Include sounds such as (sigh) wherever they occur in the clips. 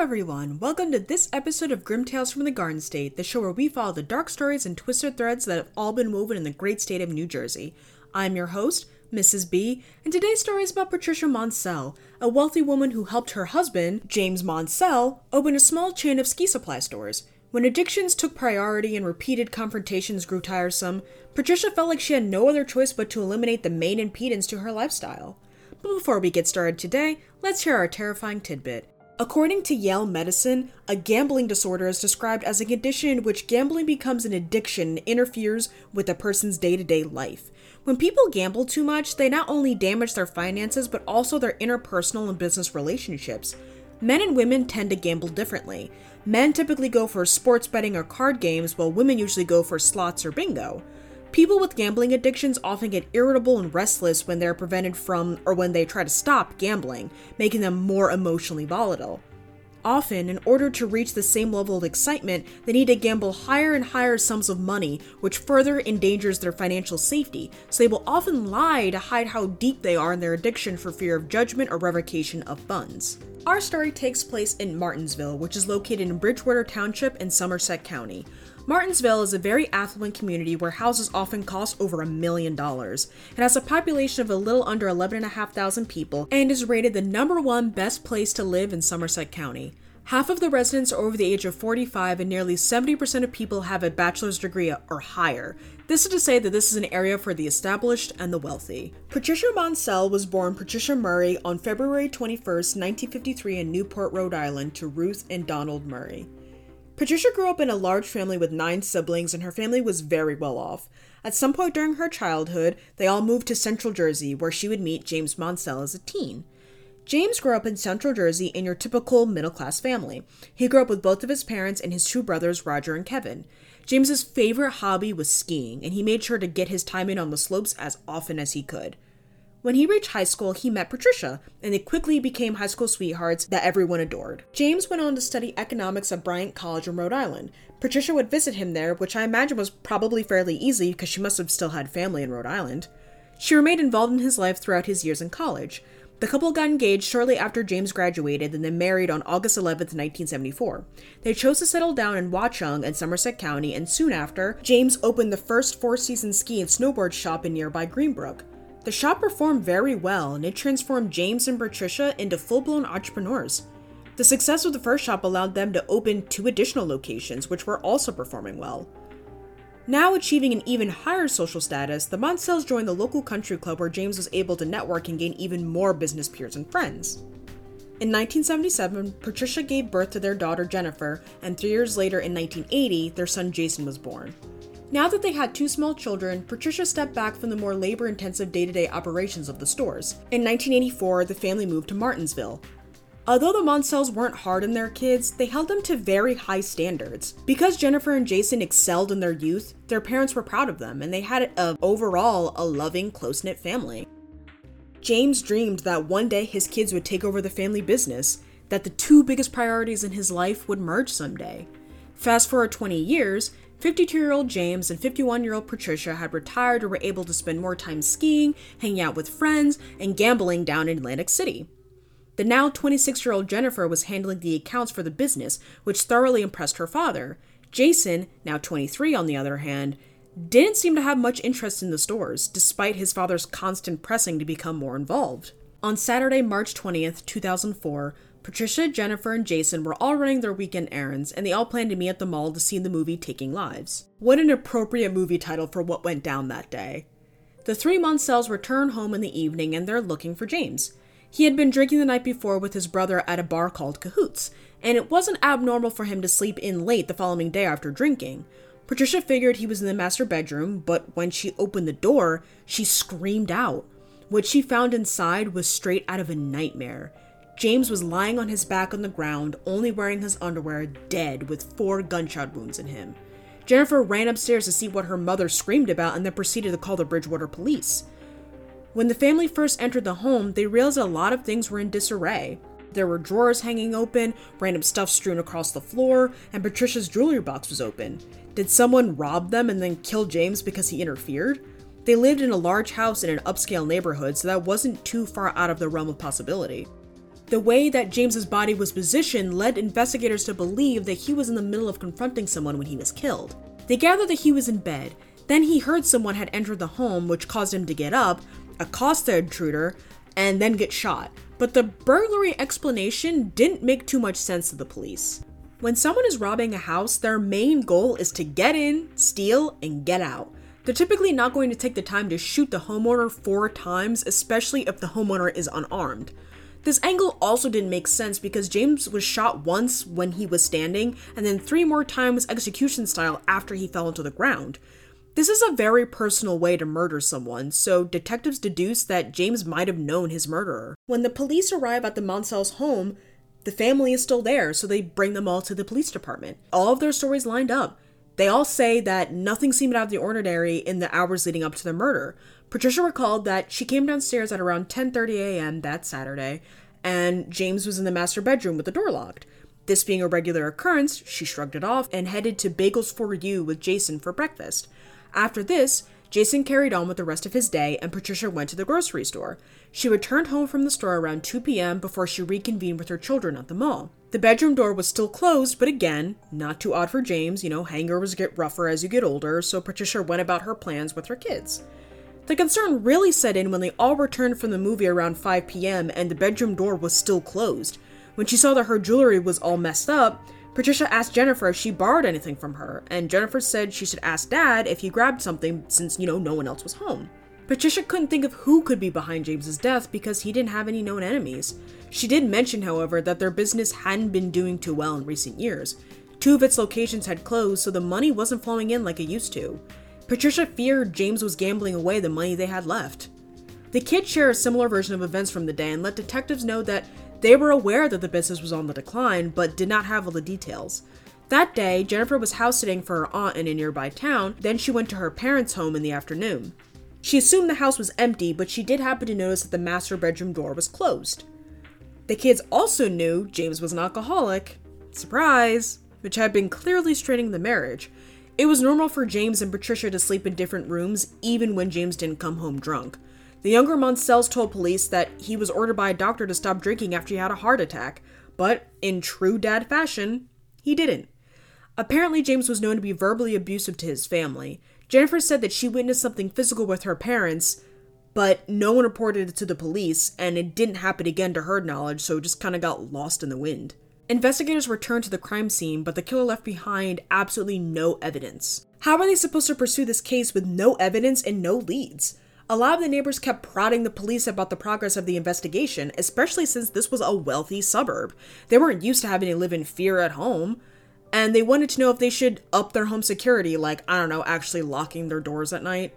everyone. Welcome to this episode of Grim Tales from the Garden State, the show where we follow the dark stories and twisted threads that have all been woven in the great state of New Jersey. I'm your host, Mrs. B, and today's story is about Patricia Monsell, a wealthy woman who helped her husband, James Monsell, open a small chain of ski supply stores. When addictions took priority and repeated confrontations grew tiresome, Patricia felt like she had no other choice but to eliminate the main impedance to her lifestyle. But before we get started today, let's hear our terrifying tidbit. According to Yale Medicine, a gambling disorder is described as a condition in which gambling becomes an addiction and interferes with a person's day to day life. When people gamble too much, they not only damage their finances but also their interpersonal and business relationships. Men and women tend to gamble differently. Men typically go for sports betting or card games, while women usually go for slots or bingo. People with gambling addictions often get irritable and restless when they're prevented from or when they try to stop gambling, making them more emotionally volatile. Often, in order to reach the same level of excitement, they need to gamble higher and higher sums of money, which further endangers their financial safety, so they will often lie to hide how deep they are in their addiction for fear of judgment or revocation of funds. Our story takes place in Martinsville, which is located in Bridgewater Township in Somerset County. Martinsville is a very affluent community where houses often cost over a million dollars. It has a population of a little under 11,500 people and is rated the number one best place to live in Somerset County. Half of the residents are over the age of 45, and nearly 70% of people have a bachelor's degree or higher. This is to say that this is an area for the established and the wealthy. Patricia Monsell was born Patricia Murray on February 21, 1953, in Newport, Rhode Island, to Ruth and Donald Murray. Patricia grew up in a large family with nine siblings, and her family was very well off. At some point during her childhood, they all moved to Central Jersey, where she would meet James Monsell as a teen. James grew up in Central Jersey in your typical middle class family. He grew up with both of his parents and his two brothers, Roger and Kevin. James's favorite hobby was skiing, and he made sure to get his time in on the slopes as often as he could. When he reached high school, he met Patricia, and they quickly became high school sweethearts that everyone adored. James went on to study economics at Bryant College in Rhode Island. Patricia would visit him there, which I imagine was probably fairly easy because she must have still had family in Rhode Island. She remained involved in his life throughout his years in college. The couple got engaged shortly after James graduated and then married on August 11, 1974. They chose to settle down in Watchung in Somerset County, and soon after, James opened the first four season ski and snowboard shop in nearby Greenbrook. The shop performed very well and it transformed James and Patricia into full blown entrepreneurs. The success of the first shop allowed them to open two additional locations, which were also performing well. Now achieving an even higher social status, the Monsells joined the local country club where James was able to network and gain even more business peers and friends. In 1977, Patricia gave birth to their daughter Jennifer, and three years later, in 1980, their son Jason was born. Now that they had two small children, Patricia stepped back from the more labor intensive day to day operations of the stores. In 1984, the family moved to Martinsville. Although the Monsells weren't hard on their kids, they held them to very high standards. Because Jennifer and Jason excelled in their youth, their parents were proud of them, and they had a, overall a loving, close knit family. James dreamed that one day his kids would take over the family business, that the two biggest priorities in his life would merge someday. Fast forward 20 years, 52 year old James and 51 year old Patricia had retired and were able to spend more time skiing, hanging out with friends, and gambling down in Atlantic City. The now 26 year old Jennifer was handling the accounts for the business, which thoroughly impressed her father. Jason, now 23 on the other hand, didn't seem to have much interest in the stores, despite his father's constant pressing to become more involved. On Saturday, March 20th, 2004, Patricia, Jennifer, and Jason were all running their weekend errands, and they all planned to meet at the mall to see the movie Taking Lives. What an appropriate movie title for what went down that day. The three Monsells return home in the evening and they're looking for James. He had been drinking the night before with his brother at a bar called Cahoots, and it wasn't abnormal for him to sleep in late the following day after drinking. Patricia figured he was in the master bedroom, but when she opened the door, she screamed out. What she found inside was straight out of a nightmare. James was lying on his back on the ground, only wearing his underwear, dead, with four gunshot wounds in him. Jennifer ran upstairs to see what her mother screamed about and then proceeded to call the Bridgewater police. When the family first entered the home, they realized a lot of things were in disarray. There were drawers hanging open, random stuff strewn across the floor, and Patricia's jewelry box was open. Did someone rob them and then kill James because he interfered? They lived in a large house in an upscale neighborhood, so that wasn't too far out of the realm of possibility. The way that James's body was positioned led investigators to believe that he was in the middle of confronting someone when he was killed. They gathered that he was in bed. Then he heard someone had entered the home, which caused him to get up, accost the intruder, and then get shot. But the burglary explanation didn't make too much sense to the police. When someone is robbing a house, their main goal is to get in, steal, and get out. They're typically not going to take the time to shoot the homeowner four times, especially if the homeowner is unarmed. This angle also didn't make sense because James was shot once when he was standing, and then three more times execution style after he fell into the ground. This is a very personal way to murder someone, so detectives deduce that James might have known his murderer. When the police arrive at the Monsells' home, the family is still there, so they bring them all to the police department. All of their stories lined up. They all say that nothing seemed out of the ordinary in the hours leading up to the murder. Patricia recalled that she came downstairs at around 10:30 a.m. that Saturday, and James was in the master bedroom with the door locked. This being a regular occurrence, she shrugged it off and headed to Bagels for You with Jason for breakfast. After this, Jason carried on with the rest of his day and Patricia went to the grocery store. She returned home from the store around 2 p.m. before she reconvened with her children at the mall. The bedroom door was still closed, but again, not too odd for James, you know, hangovers get rougher as you get older, so Patricia went about her plans with her kids. The concern really set in when they all returned from the movie around 5 p.m. and the bedroom door was still closed. When she saw that her jewelry was all messed up, Patricia asked Jennifer if she borrowed anything from her, and Jennifer said she should ask Dad if he grabbed something since, you know, no one else was home. Patricia couldn't think of who could be behind James's death because he didn't have any known enemies. She did mention, however, that their business hadn't been doing too well in recent years. Two of its locations had closed, so the money wasn't flowing in like it used to. Patricia feared James was gambling away the money they had left. The kids share a similar version of events from the day and let detectives know that they were aware that the business was on the decline, but did not have all the details. That day, Jennifer was house sitting for her aunt in a nearby town, then she went to her parents' home in the afternoon. She assumed the house was empty, but she did happen to notice that the master bedroom door was closed. The kids also knew James was an alcoholic, surprise, which had been clearly straining the marriage. It was normal for James and Patricia to sleep in different rooms, even when James didn't come home drunk. The younger Monsells told police that he was ordered by a doctor to stop drinking after he had a heart attack, but in true dad fashion, he didn't. Apparently, James was known to be verbally abusive to his family. Jennifer said that she witnessed something physical with her parents, but no one reported it to the police, and it didn't happen again to her knowledge, so it just kind of got lost in the wind. Investigators returned to the crime scene, but the killer left behind absolutely no evidence. How are they supposed to pursue this case with no evidence and no leads? A lot of the neighbors kept prodding the police about the progress of the investigation, especially since this was a wealthy suburb. They weren't used to having to live in fear at home, and they wanted to know if they should up their home security, like, I don't know, actually locking their doors at night.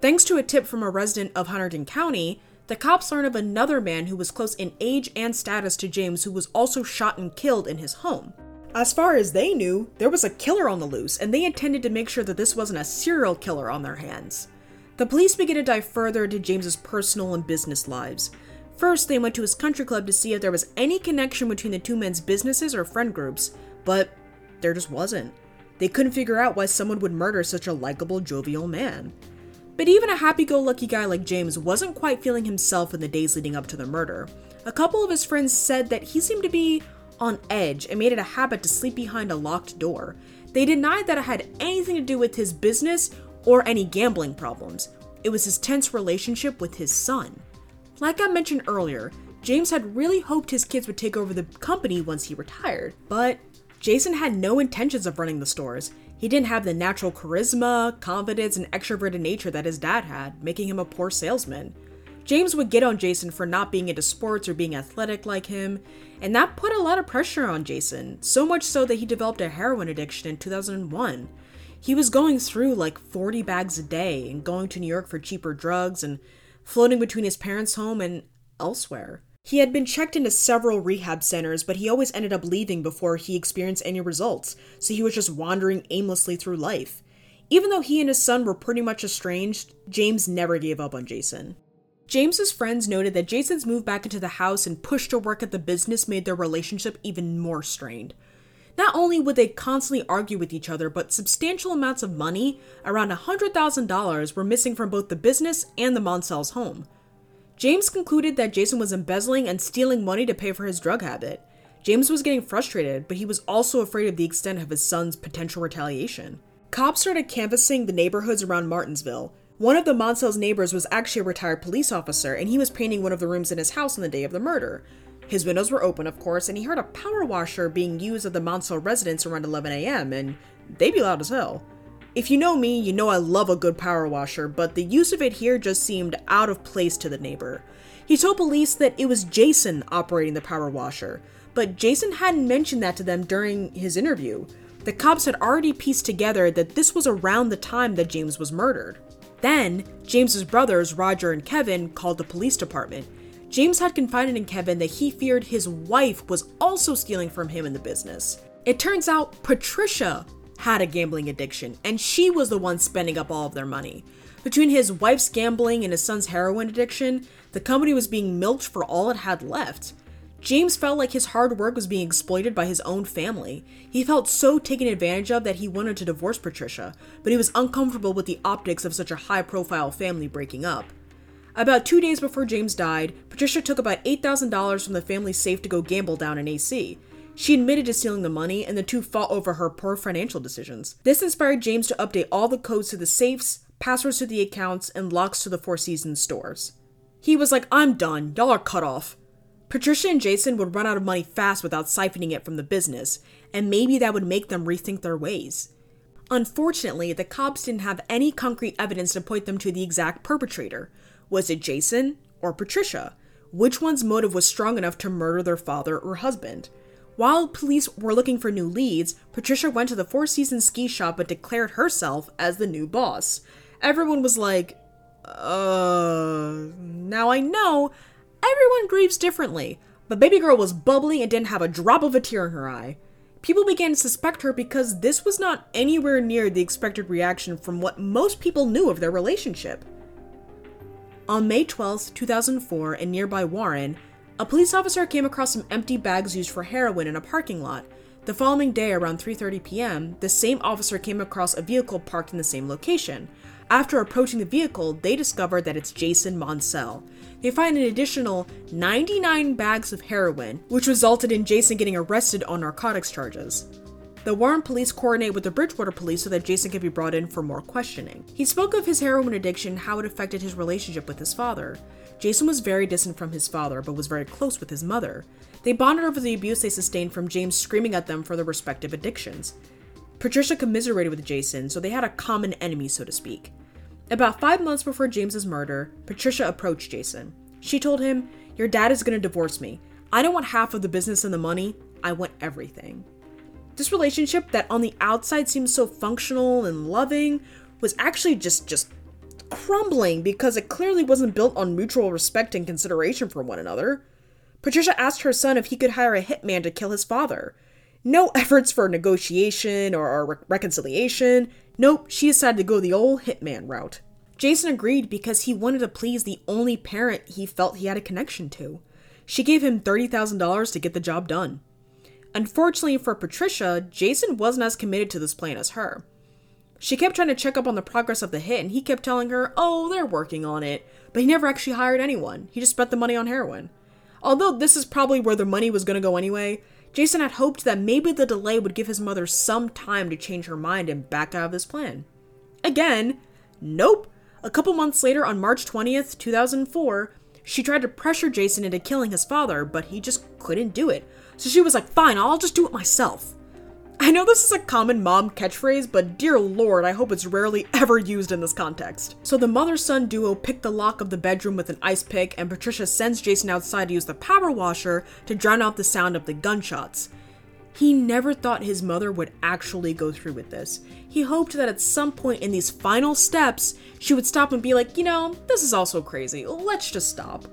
Thanks to a tip from a resident of Hunterdon County, the cops learn of another man who was close in age and status to James who was also shot and killed in his home. As far as they knew, there was a killer on the loose, and they intended to make sure that this wasn't a serial killer on their hands. The police began to dive further into James's personal and business lives. First, they went to his country club to see if there was any connection between the two men's businesses or friend groups, but there just wasn't. They couldn't figure out why someone would murder such a likable, jovial man. But even a happy go lucky guy like James wasn't quite feeling himself in the days leading up to the murder. A couple of his friends said that he seemed to be on edge and made it a habit to sleep behind a locked door. They denied that it had anything to do with his business or any gambling problems. It was his tense relationship with his son. Like I mentioned earlier, James had really hoped his kids would take over the company once he retired, but Jason had no intentions of running the stores. He didn't have the natural charisma, confidence, and extroverted nature that his dad had, making him a poor salesman. James would get on Jason for not being into sports or being athletic like him, and that put a lot of pressure on Jason, so much so that he developed a heroin addiction in 2001. He was going through like 40 bags a day and going to New York for cheaper drugs and floating between his parents' home and elsewhere. He had been checked into several rehab centers, but he always ended up leaving before he experienced any results, so he was just wandering aimlessly through life. Even though he and his son were pretty much estranged, James never gave up on Jason. James's friends noted that Jason's move back into the house and push to work at the business made their relationship even more strained. Not only would they constantly argue with each other, but substantial amounts of money, around $100,000, were missing from both the business and the Monsells' home. James concluded that Jason was embezzling and stealing money to pay for his drug habit. James was getting frustrated, but he was also afraid of the extent of his son's potential retaliation. Cops started canvassing the neighborhoods around Martinsville. One of the Monsells' neighbors was actually a retired police officer, and he was painting one of the rooms in his house on the day of the murder. His windows were open, of course, and he heard a power washer being used at the Monsell residence around 11 a.m., and they be loud as hell. If you know me, you know I love a good power washer, but the use of it here just seemed out of place to the neighbor. He told police that it was Jason operating the power washer, but Jason hadn't mentioned that to them during his interview. The cops had already pieced together that this was around the time that James was murdered. Then, James's brothers, Roger and Kevin, called the police department. James had confided in Kevin that he feared his wife was also stealing from him in the business. It turns out Patricia had a gambling addiction, and she was the one spending up all of their money. Between his wife's gambling and his son's heroin addiction, the company was being milked for all it had left. James felt like his hard work was being exploited by his own family. He felt so taken advantage of that he wanted to divorce Patricia, but he was uncomfortable with the optics of such a high profile family breaking up. About two days before James died, Patricia took about $8,000 from the family's safe to go gamble down in AC. She admitted to stealing the money, and the two fought over her poor financial decisions. This inspired James to update all the codes to the safes, passwords to the accounts, and locks to the Four Seasons stores. He was like, I'm done. Y'all are cut off. Patricia and Jason would run out of money fast without siphoning it from the business, and maybe that would make them rethink their ways. Unfortunately, the cops didn't have any concrete evidence to point them to the exact perpetrator. Was it Jason or Patricia? Which one's motive was strong enough to murder their father or husband? While police were looking for new leads, Patricia went to the Four Seasons ski shop and declared herself as the new boss. Everyone was like, uh. Now I know everyone grieves differently, but Baby Girl was bubbly and didn't have a drop of a tear in her eye. People began to suspect her because this was not anywhere near the expected reaction from what most people knew of their relationship. On May 12, 2004, in nearby Warren, a police officer came across some empty bags used for heroin in a parking lot. The following day around 3:30 p.m., the same officer came across a vehicle parked in the same location. After approaching the vehicle, they discovered that it's Jason Monsell. They find an additional 99 bags of heroin, which resulted in Jason getting arrested on narcotics charges. The Warren police coordinate with the Bridgewater police so that Jason can be brought in for more questioning. He spoke of his heroin addiction, how it affected his relationship with his father. Jason was very distant from his father, but was very close with his mother. They bonded over the abuse they sustained from James screaming at them for their respective addictions. Patricia commiserated with Jason, so they had a common enemy, so to speak. About five months before James's murder, Patricia approached Jason. She told him, Your dad is gonna divorce me. I don't want half of the business and the money, I want everything. This relationship that on the outside seems so functional and loving was actually just just crumbling because it clearly wasn't built on mutual respect and consideration for one another. Patricia asked her son if he could hire a hitman to kill his father. No (laughs) efforts for negotiation or re- reconciliation. Nope, she decided to go the old hitman route. Jason agreed because he wanted to please the only parent he felt he had a connection to. She gave him $30,000 to get the job done. Unfortunately for Patricia, Jason wasn't as committed to this plan as her. She kept trying to check up on the progress of the hit, and he kept telling her, oh, they're working on it. But he never actually hired anyone. He just spent the money on heroin. Although this is probably where the money was going to go anyway, Jason had hoped that maybe the delay would give his mother some time to change her mind and back out of his plan. Again, nope. A couple months later, on March 20th, 2004, she tried to pressure Jason into killing his father, but he just couldn't do it. So she was like, fine, I'll just do it myself. I know this is a common mom catchphrase, but dear lord, I hope it's rarely (laughs) ever used in this context. So the mother son duo pick the lock of the bedroom with an ice pick, and Patricia sends Jason outside to use the power washer to drown out the sound of the gunshots. He never thought his mother would actually go through with this. He hoped that at some point in these final steps, she would stop and be like, you know, this is also crazy, let's just stop.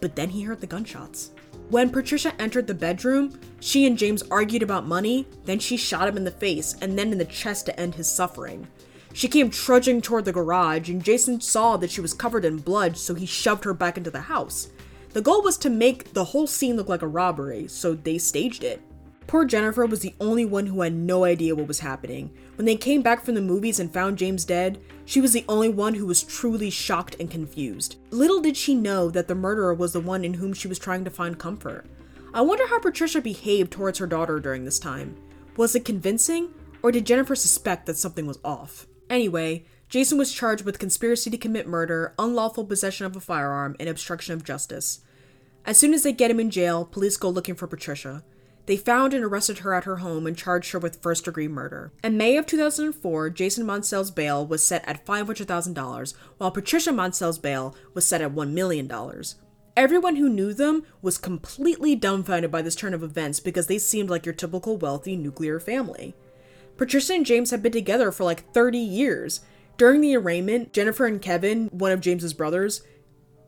But then he heard the gunshots. When Patricia entered the bedroom, she and James argued about money, then she shot him in the face and then in the chest to end his suffering. She came trudging toward the garage, and Jason saw that she was covered in blood, so he shoved her back into the house. The goal was to make the whole scene look like a robbery, so they staged it. Poor Jennifer was the only one who had no idea what was happening. When they came back from the movies and found James dead, she was the only one who was truly shocked and confused. Little did she know that the murderer was the one in whom she was trying to find comfort. I wonder how Patricia behaved towards her daughter during this time. Was it convincing, or did Jennifer suspect that something was off? Anyway, Jason was charged with conspiracy to commit murder, unlawful possession of a firearm, and obstruction of justice. As soon as they get him in jail, police go looking for Patricia. They found and arrested her at her home and charged her with first degree murder. In May of 2004, Jason Monsell's bail was set at $500,000, while Patricia Monsell's bail was set at $1 million. Everyone who knew them was completely dumbfounded by this turn of events because they seemed like your typical wealthy nuclear family. Patricia and James had been together for like 30 years. During the arraignment, Jennifer and Kevin, one of James's brothers,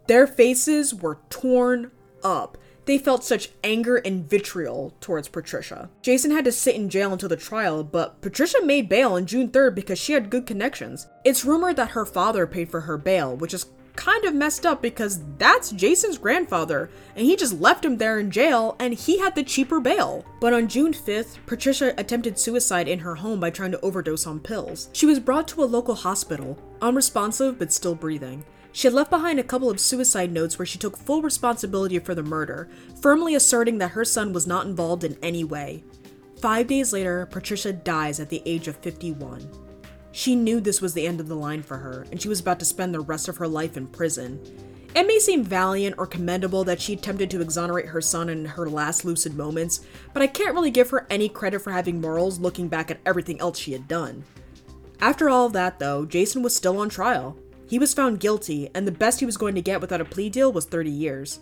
their faces were torn up. They felt such anger and vitriol towards Patricia. Jason had to sit in jail until the trial, but Patricia made bail on June 3rd because she had good connections. It's rumored that her father paid for her bail, which is kind of messed up because that's Jason's grandfather, and he just left him there in jail and he had the cheaper bail. But on June 5th, Patricia attempted suicide in her home by trying to overdose on pills. She was brought to a local hospital, unresponsive but still breathing. She had left behind a couple of suicide notes where she took full responsibility for the murder, firmly asserting that her son was not involved in any way. Five days later, Patricia dies at the age of 51. She knew this was the end of the line for her, and she was about to spend the rest of her life in prison. It may seem valiant or commendable that she attempted to exonerate her son in her last lucid moments, but I can't really give her any credit for having morals looking back at everything else she had done. After all of that, though, Jason was still on trial. He was found guilty, and the best he was going to get without a plea deal was 30 years.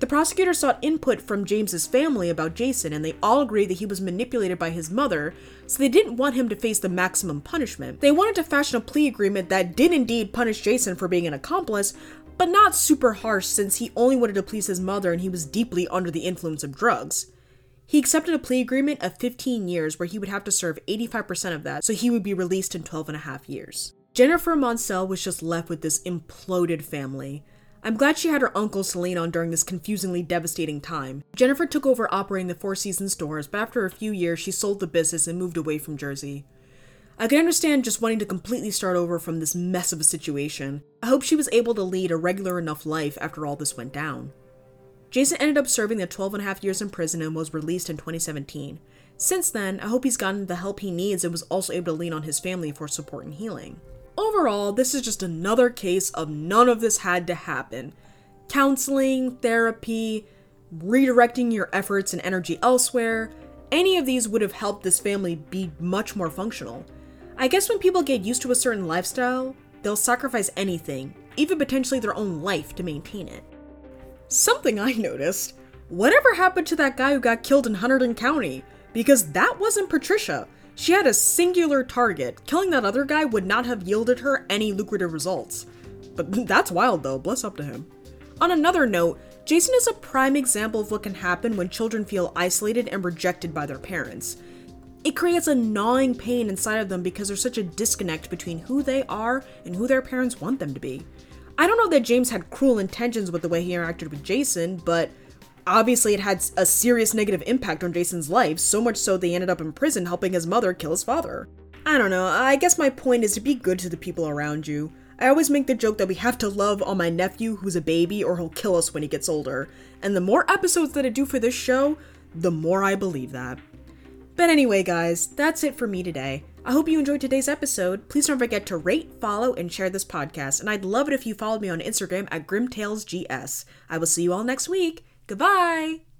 The prosecutor sought input from James's family about Jason, and they all agreed that he was manipulated by his mother, so they didn't want him to face the maximum punishment. They wanted to fashion a plea agreement that did indeed punish Jason for being an accomplice, but not super harsh since he only wanted to please his mother and he was deeply under the influence of drugs. He accepted a plea agreement of 15 years where he would have to serve 85% of that, so he would be released in 12 and a half years. Jennifer Monsell was just left with this imploded family. I'm glad she had her uncle lean on during this confusingly devastating time. Jennifer took over operating the Four Seasons stores, but after a few years, she sold the business and moved away from Jersey. I can understand just wanting to completely start over from this mess of a situation. I hope she was able to lead a regular enough life after all this went down. Jason ended up serving the 12 and a half years in prison and was released in 2017. Since then, I hope he's gotten the help he needs and was also able to lean on his family for support and healing. Overall, this is just another case of none of this had to happen. Counseling, therapy, redirecting your efforts and energy elsewhere, any of these would have helped this family be much more functional. I guess when people get used to a certain lifestyle, they'll sacrifice anything, even potentially their own life, to maintain it. Something I noticed whatever happened to that guy who got killed in Hunterdon County? Because that wasn't Patricia. She had a singular target. Killing that other guy would not have yielded her any lucrative results. But (laughs) that's wild though, bless up to him. On another note, Jason is a prime example of what can happen when children feel isolated and rejected by their parents. It creates a gnawing pain inside of them because there's such a disconnect between who they are and who their parents want them to be. I don't know that James had cruel intentions with the way he interacted with Jason, but Obviously, it had a serious negative impact on Jason's life, so much so they ended up in prison helping his mother kill his father. I don't know, I guess my point is to be good to the people around you. I always make the joke that we have to love on my nephew who's a baby or he'll kill us when he gets older. And the more episodes that I do for this show, the more I believe that. But anyway, guys, that's it for me today. I hope you enjoyed today's episode. Please don't forget to rate, follow, and share this podcast. And I'd love it if you followed me on Instagram at GrimTalesGS. I will see you all next week. Goodbye!